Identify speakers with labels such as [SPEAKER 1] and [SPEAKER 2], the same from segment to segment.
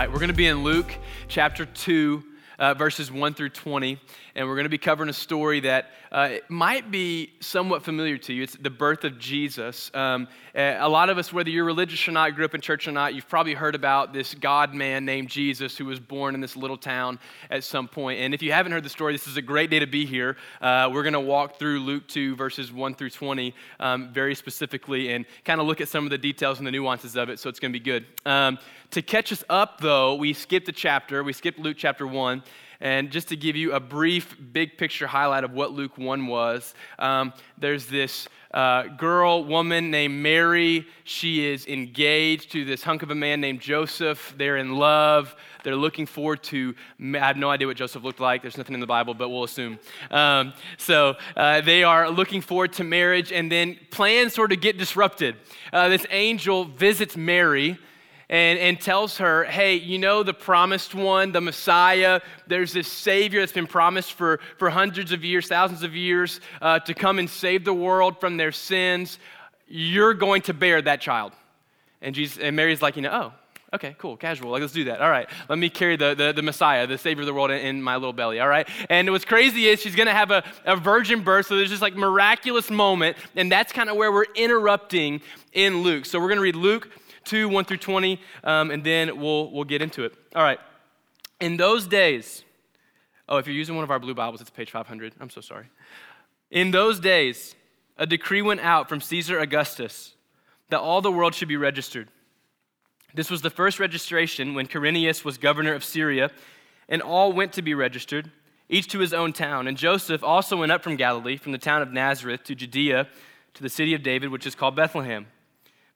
[SPEAKER 1] right, we're going to be in Luke chapter 2, uh, verses 1 through 20, and we're going to be covering a story that uh, might be somewhat familiar to you. It's the birth of Jesus. Um, a lot of us, whether you're religious or not, grew up in church or not, you've probably heard about this God man named Jesus who was born in this little town at some point. And if you haven't heard the story, this is a great day to be here. Uh, we're going to walk through Luke 2, verses 1 through 20, um, very specifically, and kind of look at some of the details and the nuances of it, so it's going to be good. Um, to catch us up, though, we skipped a chapter. We skipped Luke chapter 1. And just to give you a brief, big picture highlight of what Luke 1 was, um, there's this uh, girl, woman named Mary. She is engaged to this hunk of a man named Joseph. They're in love. They're looking forward to, I have no idea what Joseph looked like. There's nothing in the Bible, but we'll assume. Um, so uh, they are looking forward to marriage, and then plans sort of get disrupted. Uh, this angel visits Mary and, and tells her, hey, you know, the promised one, the Messiah, there's this Savior that's been promised for, for hundreds of years, thousands of years, uh, to come and save the world from their sins. You're going to bear that child. And, Jesus, and Mary's like, you know, oh, Okay, cool, casual. Like, let's do that. All right, let me carry the, the, the Messiah, the Savior of the world, in, in, my little belly. All right, and what's crazy is she's gonna have a, a virgin birth, so there's this like miraculous moment, and that's kind of where we're interrupting in Luke. So we're gonna read Luke 2, 1 through 20, um, and then we'll, we'll get into it. All right. In those days, oh, if you're using one of our blue Bibles, it's page 500. I'm so sorry. In those days, a decree went out from Caesar Augustus that all the world should be registered. This was the first registration when Quirinius was governor of Syria, and all went to be registered, each to his own town. And Joseph also went up from Galilee, from the town of Nazareth to Judea, to the city of David, which is called Bethlehem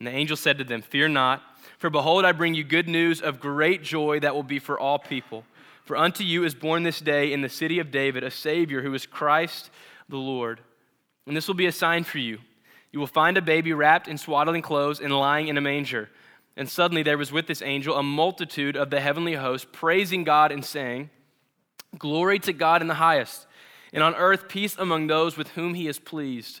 [SPEAKER 1] And the angel said to them, Fear not. For behold, I bring you good news of great joy that will be for all people. For unto you is born this day in the city of David a Savior who is Christ the Lord. And this will be a sign for you. You will find a baby wrapped in swaddling clothes and lying in a manger. And suddenly there was with this angel a multitude of the heavenly host praising God and saying, Glory to God in the highest, and on earth peace among those with whom he is pleased.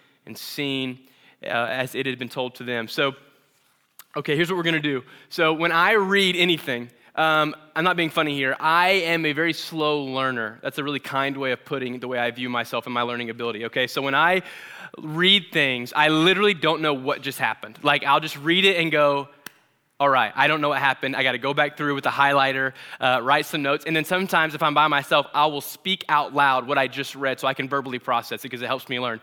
[SPEAKER 1] and seen uh, as it had been told to them. So, okay, here's what we're going to do. So, when I read anything, um, I'm not being funny here. I am a very slow learner. That's a really kind way of putting the way I view myself and my learning ability. Okay, so when I read things, I literally don't know what just happened. Like, I'll just read it and go, all right, I don't know what happened. I got to go back through with the highlighter, uh, write some notes. And then sometimes, if I'm by myself, I will speak out loud what I just read so I can verbally process it because it helps me learn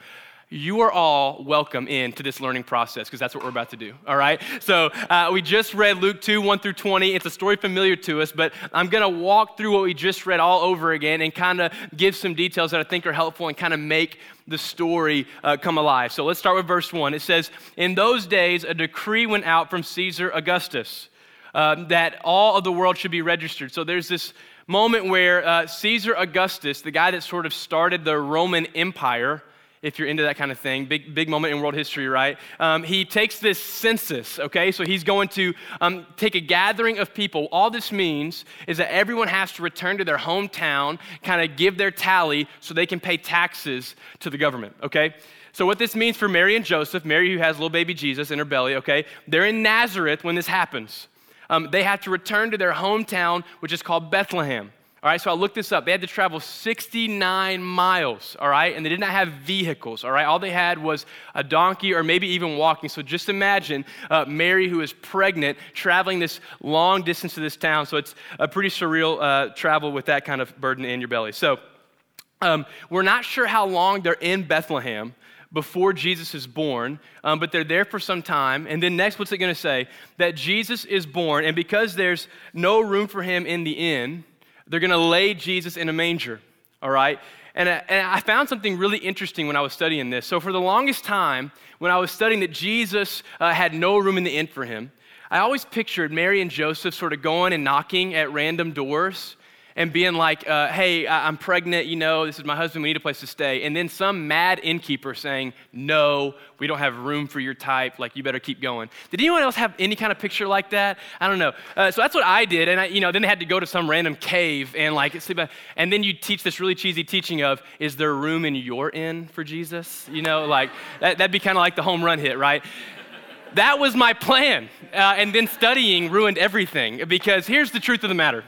[SPEAKER 1] you are all welcome into this learning process because that's what we're about to do, all right? So uh, we just read Luke 2, 1 through 20. It's a story familiar to us, but I'm going to walk through what we just read all over again and kind of give some details that I think are helpful and kind of make the story uh, come alive. So let's start with verse 1. It says, In those days, a decree went out from Caesar Augustus uh, that all of the world should be registered. So there's this moment where uh, Caesar Augustus, the guy that sort of started the Roman Empire, if you're into that kind of thing. Big, big moment in world history, right? Um, he takes this census, okay? So he's going to um, take a gathering of people. All this means is that everyone has to return to their hometown, kind of give their tally so they can pay taxes to the government, okay? So, what this means for Mary and Joseph, Mary who has little baby Jesus in her belly, okay? They're in Nazareth when this happens. Um, they have to return to their hometown, which is called Bethlehem. All right, so I looked this up. They had to travel 69 miles, all right, and they did not have vehicles, all right. All they had was a donkey or maybe even walking. So just imagine uh, Mary, who is pregnant, traveling this long distance to this town. So it's a pretty surreal uh, travel with that kind of burden in your belly. So um, we're not sure how long they're in Bethlehem before Jesus is born, um, but they're there for some time. And then next, what's it going to say? That Jesus is born, and because there's no room for him in the inn, they're going to lay Jesus in a manger, all right? And, uh, and I found something really interesting when I was studying this. So, for the longest time, when I was studying that Jesus uh, had no room in the inn for him, I always pictured Mary and Joseph sort of going and knocking at random doors and being like, uh, hey, I'm pregnant, you know, this is my husband, we need a place to stay. And then some mad innkeeper saying, no, we don't have room for your type, like, you better keep going. Did anyone else have any kind of picture like that? I don't know. Uh, so that's what I did. And, I, you know, then they had to go to some random cave and, like, sleep. And then you teach this really cheesy teaching of, is there room in your inn for Jesus? You know, like, that, that'd be kind of like the home run hit, right? that was my plan. Uh, and then studying ruined everything because here's the truth of the matter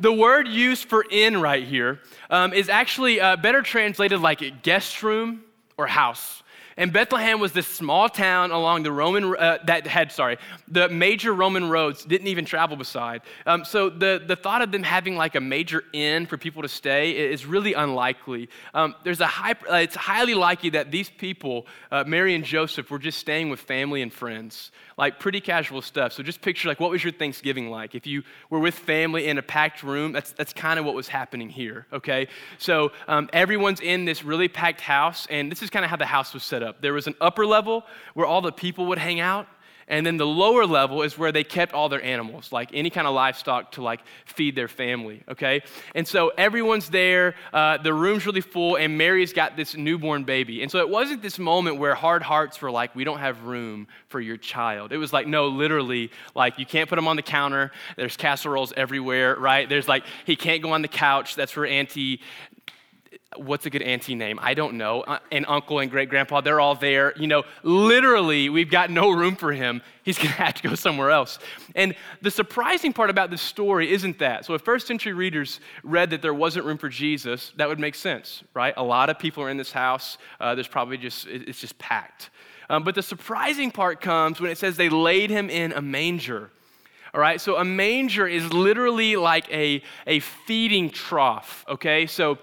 [SPEAKER 1] the word used for inn right here um, is actually uh, better translated like guest room or house. And Bethlehem was this small town along the Roman, uh, that had, sorry, the major Roman roads didn't even travel beside. Um, so the, the thought of them having like a major inn for people to stay is really unlikely. Um, there's a high, uh, it's highly likely that these people, uh, Mary and Joseph, were just staying with family and friends, like pretty casual stuff. So just picture like, what was your Thanksgiving like? If you were with family in a packed room, that's, that's kind of what was happening here, okay? So um, everyone's in this really packed house, and this is kind of how the house was set up up. There was an upper level where all the people would hang out, and then the lower level is where they kept all their animals, like any kind of livestock to like feed their family, okay? And so everyone's there, uh, the room's really full, and Mary's got this newborn baby. And so it wasn't this moment where hard hearts were like, we don't have room for your child. It was like, no, literally, like you can't put him on the counter. There's casseroles everywhere, right? There's like, he can't go on the couch. That's where Auntie what's a good auntie name? I don't know. Uh, and uncle and great grandpa, they're all there. You know, literally, we've got no room for him. He's going to have to go somewhere else. And the surprising part about this story isn't that. So, if first century readers read that there wasn't room for Jesus, that would make sense, right? A lot of people are in this house. Uh, there's probably just, it's just packed. Um, but the surprising part comes when it says they laid him in a manger. All right, so a manger is literally like a, a feeding trough, okay? So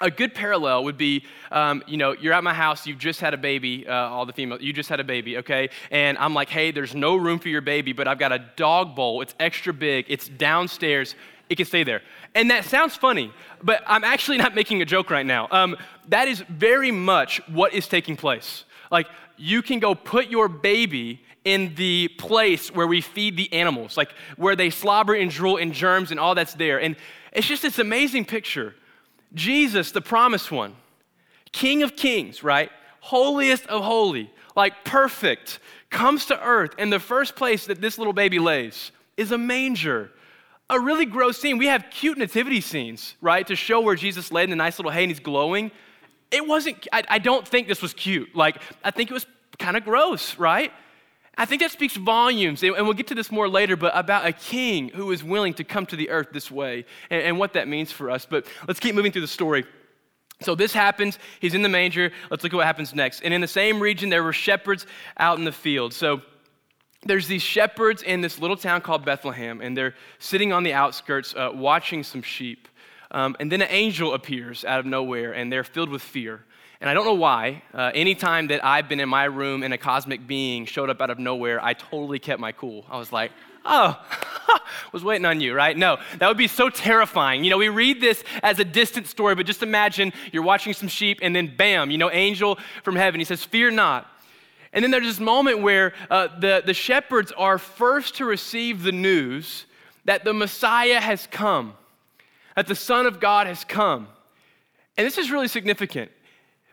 [SPEAKER 1] a good parallel would be, um, you know, you're at my house, you've just had a baby, uh, all the females, you just had a baby, okay? And I'm like, hey, there's no room for your baby, but I've got a dog bowl. It's extra big, it's downstairs, it can stay there. And that sounds funny, but I'm actually not making a joke right now. Um, that is very much what is taking place. Like, you can go put your baby in the place where we feed the animals, like where they slobber and drool and germs and all that's there. And it's just this amazing picture Jesus, the promised one, King of kings, right? Holiest of holy, like perfect, comes to earth. And the first place that this little baby lays is a manger. A really gross scene. We have cute nativity scenes, right, to show where Jesus laid in a nice little hay and he's glowing. It wasn't, I, I don't think this was cute. Like, I think it was kind of gross, right? I think that speaks volumes, and we'll get to this more later, but about a king who is willing to come to the earth this way and, and what that means for us. But let's keep moving through the story. So this happens. He's in the manger. Let's look at what happens next. And in the same region, there were shepherds out in the field. So there's these shepherds in this little town called Bethlehem, and they're sitting on the outskirts uh, watching some sheep. Um, and then an angel appears out of nowhere, and they're filled with fear. And I don't know why. Uh, anytime that I've been in my room and a cosmic being showed up out of nowhere, I totally kept my cool. I was like, oh, was waiting on you, right? No, that would be so terrifying. You know, we read this as a distant story, but just imagine you're watching some sheep and then bam, you know, angel from heaven. He says, Fear not. And then there's this moment where uh, the, the shepherds are first to receive the news that the Messiah has come, that the Son of God has come. And this is really significant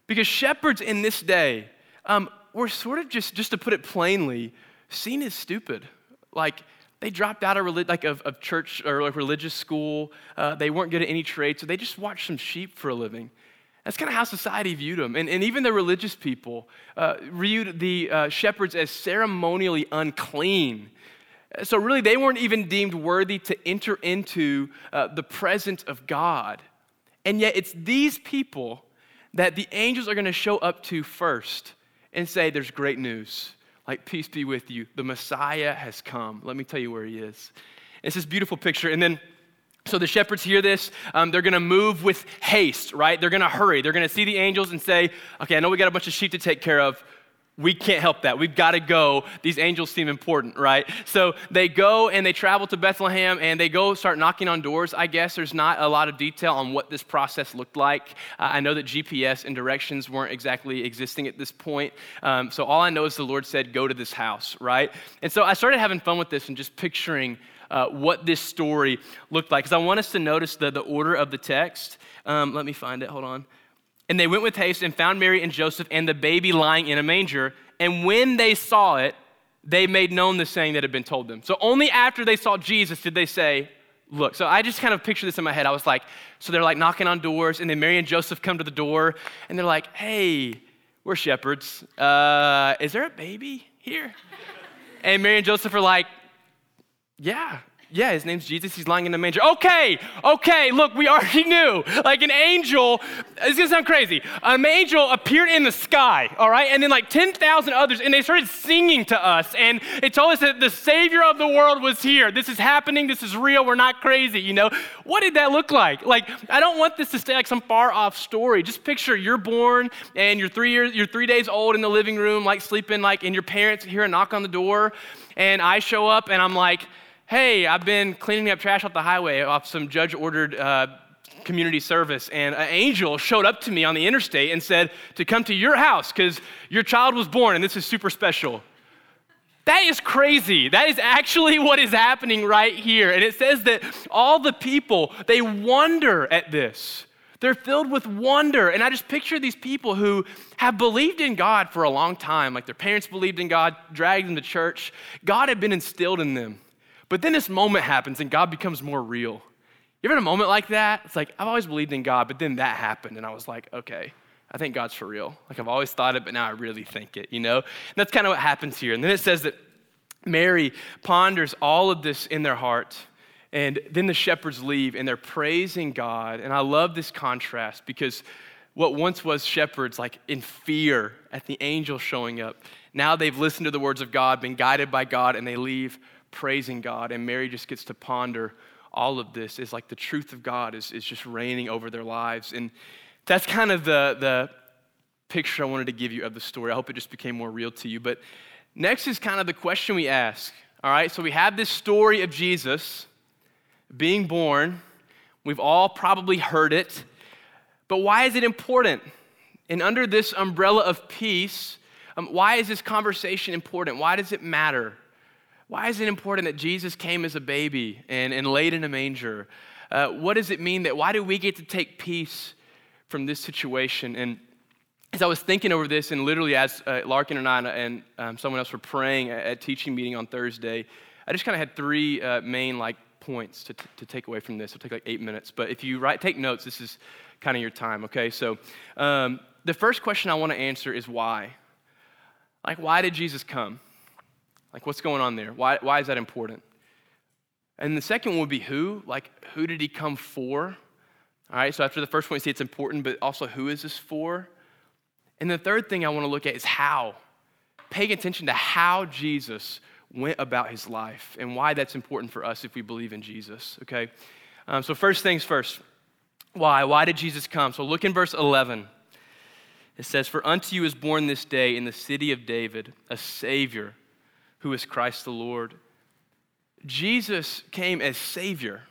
[SPEAKER 1] because shepherds in this day um, were sort of just, just to put it plainly, seen as stupid. Like, they dropped out of, relig- like of, of church or like religious school. Uh, they weren't good at any trade, so they just watched some sheep for a living. That's kind of how society viewed them. And, and even the religious people uh, viewed the uh, shepherds as ceremonially unclean. So, really, they weren't even deemed worthy to enter into uh, the presence of God. And yet, it's these people that the angels are going to show up to first and say, There's great news. Like, peace be with you. The Messiah has come. Let me tell you where he is. It's this beautiful picture. And then so the shepherds hear this. Um, they're going to move with haste, right? They're going to hurry. They're going to see the angels and say, okay, I know we got a bunch of sheep to take care of. We can't help that. We've got to go. These angels seem important, right? So they go and they travel to Bethlehem and they go start knocking on doors. I guess there's not a lot of detail on what this process looked like. Uh, I know that GPS and directions weren't exactly existing at this point. Um, so all I know is the Lord said, go to this house, right? And so I started having fun with this and just picturing uh, what this story looked like. Because I want us to notice the, the order of the text. Um, let me find it, hold on. And they went with haste and found Mary and Joseph and the baby lying in a manger. And when they saw it, they made known the saying that had been told them. So only after they saw Jesus did they say, Look. So I just kind of picture this in my head. I was like, So they're like knocking on doors, and then Mary and Joseph come to the door, and they're like, Hey, we're shepherds. Uh, is there a baby here? And Mary and Joseph are like, yeah, yeah, his name's Jesus. He's lying in the manger. Okay, okay, look, we already knew. Like an angel, it's gonna sound crazy. An angel appeared in the sky, all right? And then like 10,000 others, and they started singing to us. And it told us that the Savior of the world was here. This is happening. This is real. We're not crazy, you know? What did that look like? Like, I don't want this to stay like some far off story. Just picture you're born and you're three years, you're three days old in the living room, like sleeping, like, and your parents hear a knock on the door. And I show up and I'm like, hey, I've been cleaning up trash off the highway off some judge ordered uh, community service, and an angel showed up to me on the interstate and said to come to your house because your child was born and this is super special. That is crazy. That is actually what is happening right here. And it says that all the people, they wonder at this. They're filled with wonder. And I just picture these people who have believed in God for a long time, like their parents believed in God, dragged them to church. God had been instilled in them. But then this moment happens and God becomes more real. You ever had a moment like that? It's like, I've always believed in God, but then that happened, and I was like, okay, I think God's for real. Like, I've always thought it, but now I really think it, you know? And that's kind of what happens here. And then it says that Mary ponders all of this in their heart. And then the shepherds leave and they're praising God. And I love this contrast because what once was shepherds, like in fear at the angel showing up, now they've listened to the words of God, been guided by God, and they leave praising God. And Mary just gets to ponder all of this is like the truth of God is, is just reigning over their lives. And that's kind of the, the picture I wanted to give you of the story. I hope it just became more real to you. But next is kind of the question we ask. All right, so we have this story of Jesus being born. We've all probably heard it. But why is it important? And under this umbrella of peace, um, why is this conversation important? Why does it matter? Why is it important that Jesus came as a baby and, and laid in a manger? Uh, what does it mean that, why do we get to take peace from this situation? And as I was thinking over this, and literally as uh, Larkin and I and um, someone else were praying at, at, teaching meeting on Thursday, I just kind of had three uh, main like points to, t- to take away from this. It'll take like eight minutes, but if you write, take notes, this is kind of your time. Okay, so um, the first question I want to answer is why. Like, why did Jesus come? Like, what's going on there? Why, why is that important? And the second one would be who? Like, who did he come for? All right, so after the first one, we see it's important, but also who is this for? And the third thing I want to look at is how. Paying attention to how Jesus went about his life and why that's important for us if we believe in Jesus, okay? Um, so, first things first, why? Why did Jesus come? So, look in verse 11. It says, For unto you is born this day in the city of David a Savior who is Christ the Lord. Jesus came as Savior.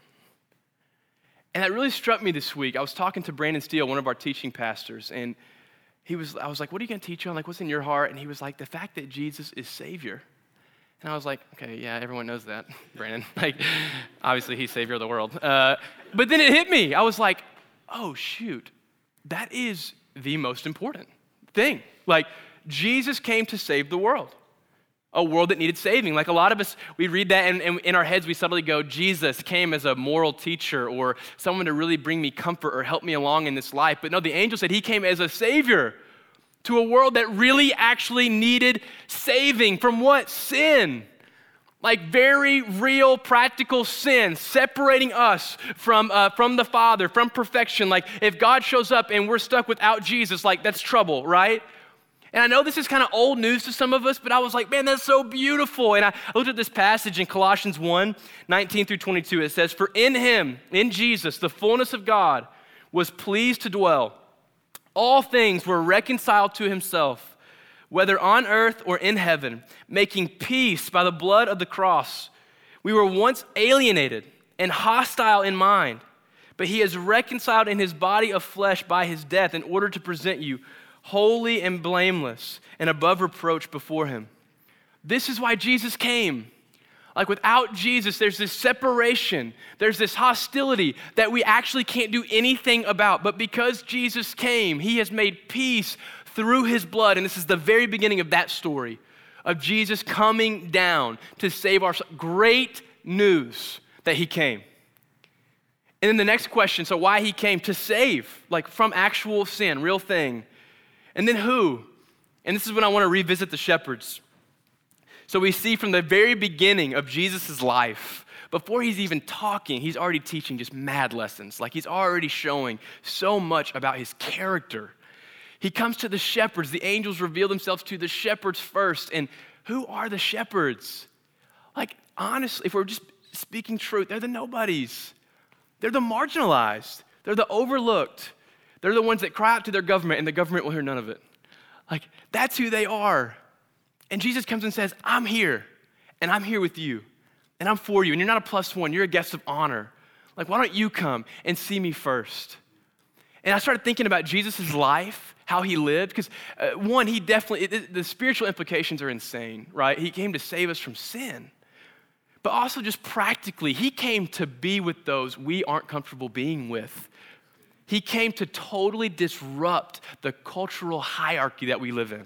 [SPEAKER 1] And that really struck me this week. I was talking to Brandon Steele, one of our teaching pastors, and he was, I was like, What are you going to teach on? Like, what's in your heart? And he was like, The fact that Jesus is Savior. And I was like, Okay, yeah, everyone knows that, Brandon. like, obviously, he's Savior of the world. Uh, but then it hit me. I was like, Oh, shoot, that is the most important thing. Like, Jesus came to save the world a world that needed saving. Like a lot of us, we read that and, and, in our heads we suddenly go, Jesus came as a moral teacher or someone to really bring me comfort or help me along in this life. But no, the angel said he came as a savior to a world that really actually needed saving from what? Sin. like very real practical sin separating us from, uh, from the father from perfection like if god shows up and we're stuck without jesus like that's trouble right and i know this is kind of old news to some of us but i was like man that's so beautiful. And i looked at this passage in colossians 1 19 through 22 it says for in him in jesus the fullness of god was pleased to dwell. All things were reconciled to himself whether on earth or in heaven, making peace by the blood of the cross. We were once alienated and hostile in mind, but he has reconciled in his body of flesh by his death in order to present you holy and blameless and above reproach before him. This is why Jesus came. Like without Jesus, there's this separation, there's this hostility that we actually can't do anything about. But because Jesus came, he has made peace through his blood, and this is the very beginning of that story of Jesus coming down to save our great news that he came. And then the next question so, why he came to save, like from actual sin, real thing. And then who? And this is when I want to revisit the shepherds. So, we see from the very beginning of Jesus' life, before he's even talking, he's already teaching just mad lessons. Like he's already showing so much about his character he comes to the shepherds. The angels reveal themselves to the shepherds first. And who are the shepherds? Like, honestly, if we're just speaking truth, they're the nobodies. They're the marginalized. They're the overlooked. They're the ones that cry out to their government, and the government will hear none of it. Like, that's who they are. And Jesus comes and says, I'm here, and I'm here with you, and I'm for you. And you're not a plus one, you're a guest of honor. Like, why don't you come and see me first? And I started thinking about Jesus' life how he lived. Because, uh, one, he definitely, it, the spiritual implications are insane, right? He came to save us from sin. But also, just practically, he came to be with those we aren't comfortable being with. He came to totally disrupt the cultural hierarchy that we live in,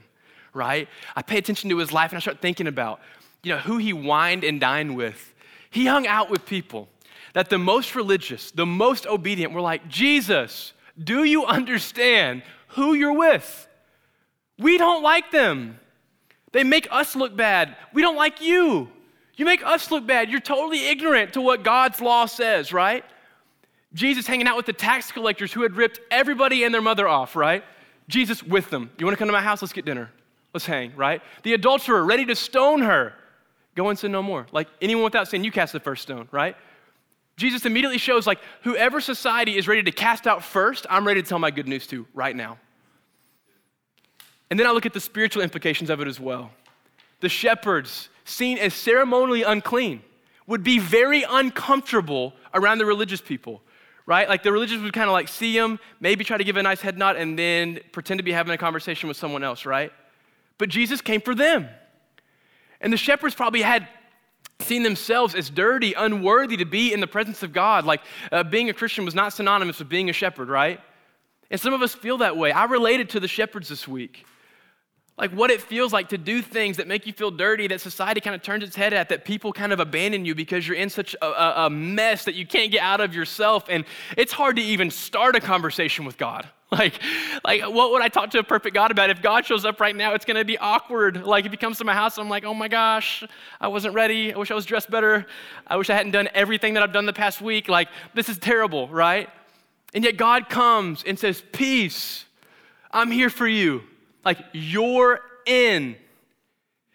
[SPEAKER 1] right? I pay attention to his life and I start thinking about, you know, who he wined and dined with. He hung out with people that the most religious, the most obedient were like, Jesus, do you understand who you're with. We don't like them. They make us look bad. We don't like you. You make us look bad. You're totally ignorant to what God's law says, right? Jesus hanging out with the tax collectors who had ripped everybody and their mother off, right? Jesus with them. You want to come to my house? Let's get dinner. Let's hang, right? The adulterer ready to stone her. Go and sin no more. Like anyone without sin, you cast the first stone, right? Jesus immediately shows like whoever society is ready to cast out first, I'm ready to tell my good news to right now. And then I look at the spiritual implications of it as well. The shepherds, seen as ceremonially unclean, would be very uncomfortable around the religious people, right? Like the religious would kind of like see them, maybe try to give a nice head nod, and then pretend to be having a conversation with someone else, right? But Jesus came for them. And the shepherds probably had seen themselves as dirty, unworthy to be in the presence of God. Like uh, being a Christian was not synonymous with being a shepherd, right? And some of us feel that way. I related to the shepherds this week like what it feels like to do things that make you feel dirty, that society kind of turns its head at, that people kind of abandon you because you're in such a, a, mess that you can't get out of yourself. And it's hard to even start a conversation with God. Like, like what would I talk to a perfect God about? If God shows up right now, it's going to be awkward. Like if he comes to my house, I'm like, oh my gosh, I wasn't ready. I wish I was dressed better. I wish I hadn't done everything that I've done the past week. Like this is terrible, right? And yet God comes and says, peace, I'm here for you. Like you're in.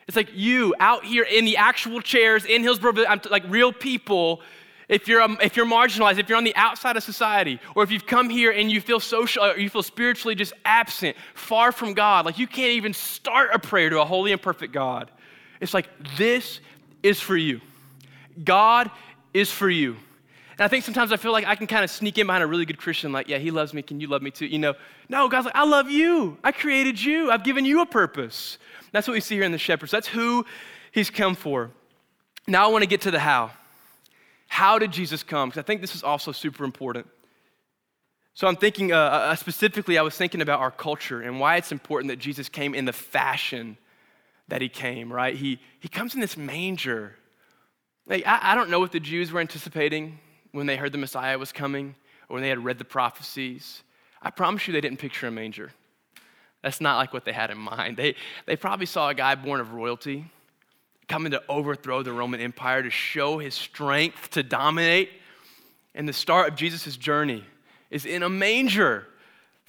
[SPEAKER 1] It's like you out here in the actual chairs in Hillsboro, I'm like real people. If you're, um, if you're marginalized, if you're on the outside of society, or if you've come here and you feel social, or you feel spiritually just absent, far from God, like you can't even start a prayer to a holy and perfect God. It's like this is for you. God is for you. And I think sometimes I feel like I can kind of sneak in behind a really good Christian, like, yeah, he loves me. Can you love me too? You know, no, God's like, I love you. I created you. I've given you a purpose. That's what we see here in the shepherds. That's who he's come for. Now I want to get to the how. How did Jesus come? Because I think this is also super important. So I'm thinking, uh, uh, specifically, I was thinking about our culture and why it's important that Jesus came in the fashion that he came, right? He, he comes in this manger. Like, I, I don't know what the Jews were anticipating when they heard the Messiah was coming or when they had read the prophecies, I promise you they didn't picture a manger. That's not like what they had in mind. They, they probably saw a guy born of royalty, coming to overthrow the Roman Empire, to show his strength, to dominate. And the start of Jesus' journey is in a manger,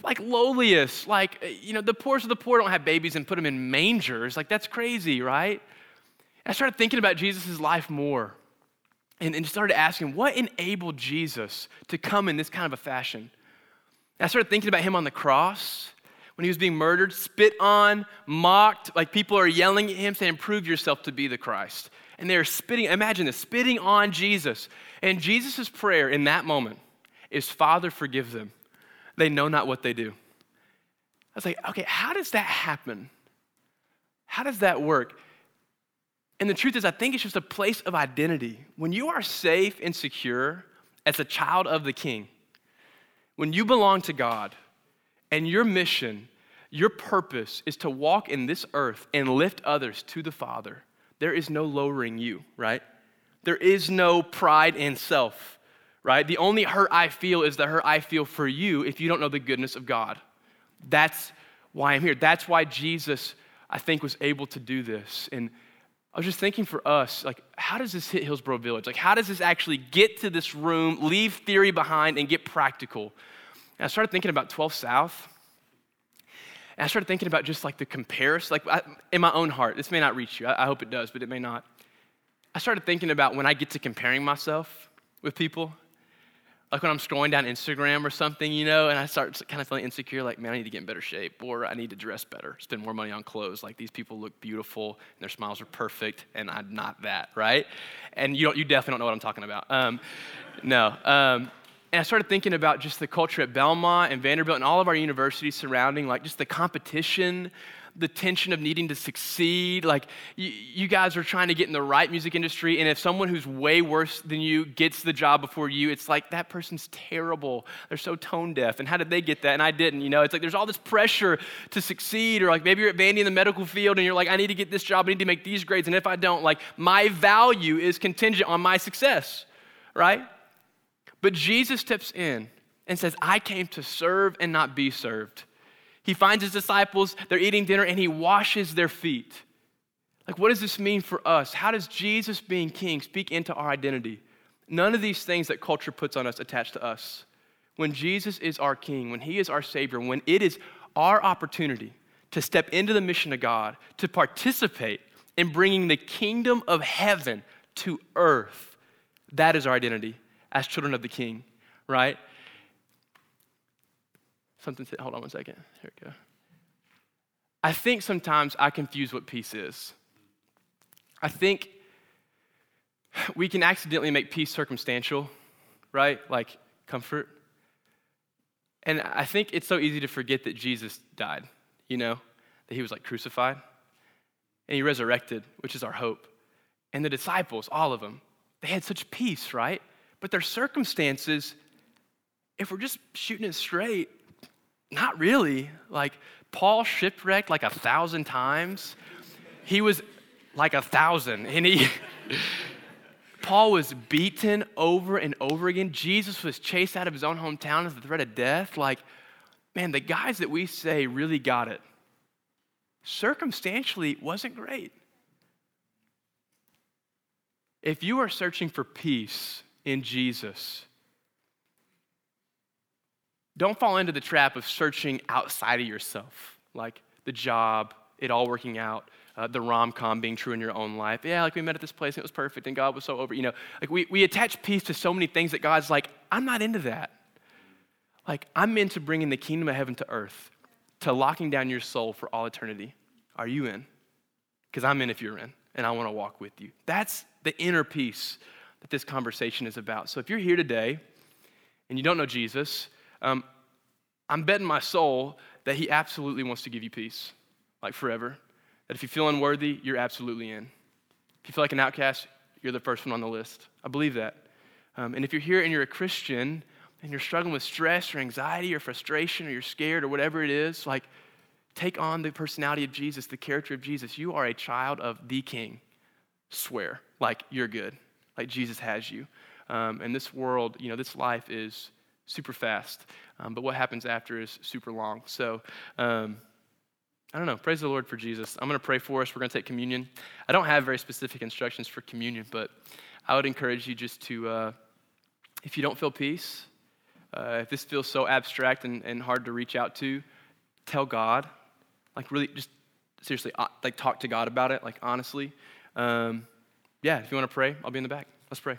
[SPEAKER 1] like lowliest. Like, you know, the poorest of the poor don't have babies and put them in mangers. Like, that's crazy, right? I started thinking about Jesus' life more and, and started asking, what enabled Jesus to come in this kind of a fashion? And I started thinking about him on the cross when he was being murdered, spit on, mocked, like people are yelling at him saying, Prove yourself to be the Christ. And they're spitting, imagine this, spitting on Jesus. And Jesus' prayer in that moment is, Father, forgive them. They know not what they do. I was like, okay, how does that happen? How does that work? And the truth is, I think it's just a place of identity. When you are safe and secure as a child of the King, when you belong to God, and your mission, your purpose is to walk in this earth and lift others to the Father. There is no lowering you, right? There is no pride in self, right? The only hurt I feel is the hurt I feel for you if you don't know the goodness of God. That's why I'm here. That's why Jesus, I think, was able to do this. And I was just thinking for us, like, how does this hit Hillsboro Village? Like, how does this actually get to this room, leave theory behind, and get practical? And I started thinking about 12 South. And I started thinking about just like the comparison, like I, in my own heart. This may not reach you. I, I hope it does, but it may not. I started thinking about when I get to comparing myself with people, like when I'm scrolling down Instagram or something, you know, and I start kind of feeling insecure, like, man, I need to get in better shape, or I need to dress better, spend more money on clothes. Like these people look beautiful and their smiles are perfect, and I'm not that, right? And you don't, you definitely don't know what I'm talking about. Um, no. Um, and I started thinking about just the culture at Belmont and Vanderbilt and all of our universities surrounding, like just the competition, the tension of needing to succeed. Like, you, you, guys are trying to get in the right music industry, and if someone who's way worse than you gets the job before you, it's like that person's terrible. They're so tone deaf. And how did they get that? And I didn't. You know, it's like there's all this pressure to succeed, or like maybe you're at Vandy in the medical field, and you're like, I need to get this job, I need to make these grades, and if I don't, like, my value is contingent on my success, right? But Jesus steps in and says, I came to serve and not be served. He finds his disciples, they're eating dinner, and he washes their feet. Like, what does this mean for us? How does Jesus being king speak into our identity? None of these things that culture puts on us attach to us. When Jesus is our king, when he is our savior, when it is our opportunity to step into the mission of God, to participate in bringing the kingdom of heaven to earth, that is our identity as children of the King, right? Something, to, hold on one second. Here we go. I think sometimes I confuse what peace is. I think we can accidentally make peace circumstantial, right? Like comfort. And I think it's so easy to forget that Jesus died, you know, that he was like crucified and he resurrected, which is our hope. And the disciples, all of them, they had such peace, right? But their circumstances, if we're just shooting it straight, not really. Like, Paul shipwrecked like a thousand times. He was like a thousand. And he, Paul was beaten over and over again. Jesus was chased out of his own hometown as the threat of death. Like, man, the guys that we say really got it, circumstantially wasn't great. If you are searching for peace in Jesus. Don't fall into the trap of searching outside of yourself, like the job, it all working out, uh, the rom com being true in your own life. Yeah, like we met at this place and it was perfect and God was so over. You know, like we, we attach peace to so many things that God's like, I'm not into that. Like, I'm into bringing the kingdom of heaven to earth, to locking down your soul for all eternity. Are you in? Because I'm in if you're in, and I want to walk with you. That's the inner peace that this conversation is about. So if you're here today and you don't know Jesus, um, I'm betting my soul that he absolutely wants to give you peace, like forever. That if you feel unworthy, you're absolutely in. If you feel like an outcast, you're the first one on the list. I believe that. Um, and if you're here and you're a Christian and you're struggling with stress or anxiety or frustration or you're scared or whatever it is, like take on the personality of Jesus, the character of Jesus. You are a child of the King. Swear, like you're good like Jesus has you. Um, and this world, you know, this life is super fast, um, but what happens after is super long. So, um, I don't know. Praise the Lord for Jesus. I'm going to pray for us. We're going to take communion. I don't have very specific instructions for communion, but I would encourage you just to, uh, if you don't feel peace, uh, if this feels so abstract and, and hard to reach out to, tell God. Like, really, just seriously, uh, like, talk to God about it, like, honestly. Um, yeah, if you want to pray, I'll be in the back. Let's pray.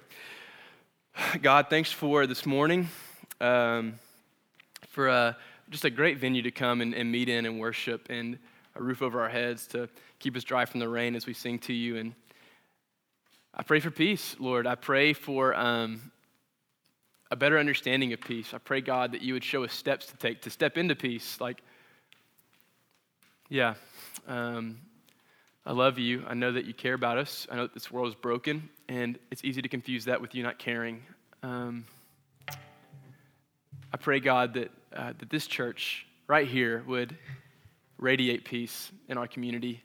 [SPEAKER 1] God, thanks for this morning, um, for uh, just a great venue to come and, and meet in and worship, and a roof over our heads to keep us dry from the rain as we sing to you. And I pray for peace, Lord. I pray for um, a better understanding of peace. I pray, God, that you would show us steps to take to step into peace. Like, yeah, um, I love you. I know that you care about us. I know that this world is broken, and it's easy to confuse that with you not caring. Um, I pray, God, that, uh, that this church right here would radiate peace in our community.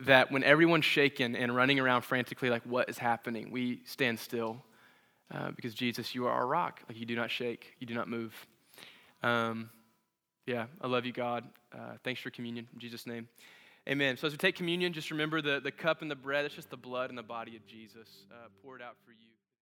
[SPEAKER 1] That when everyone's shaken and running around frantically, like, what is happening, we stand still uh, because Jesus, you are our rock. Like you do not shake, you do not move. Um, yeah, I love you, God. Uh, thanks for communion in Jesus' name. Amen. So as we take communion, just remember the, the cup and the bread, it's just the blood and the body of Jesus uh, poured out for you.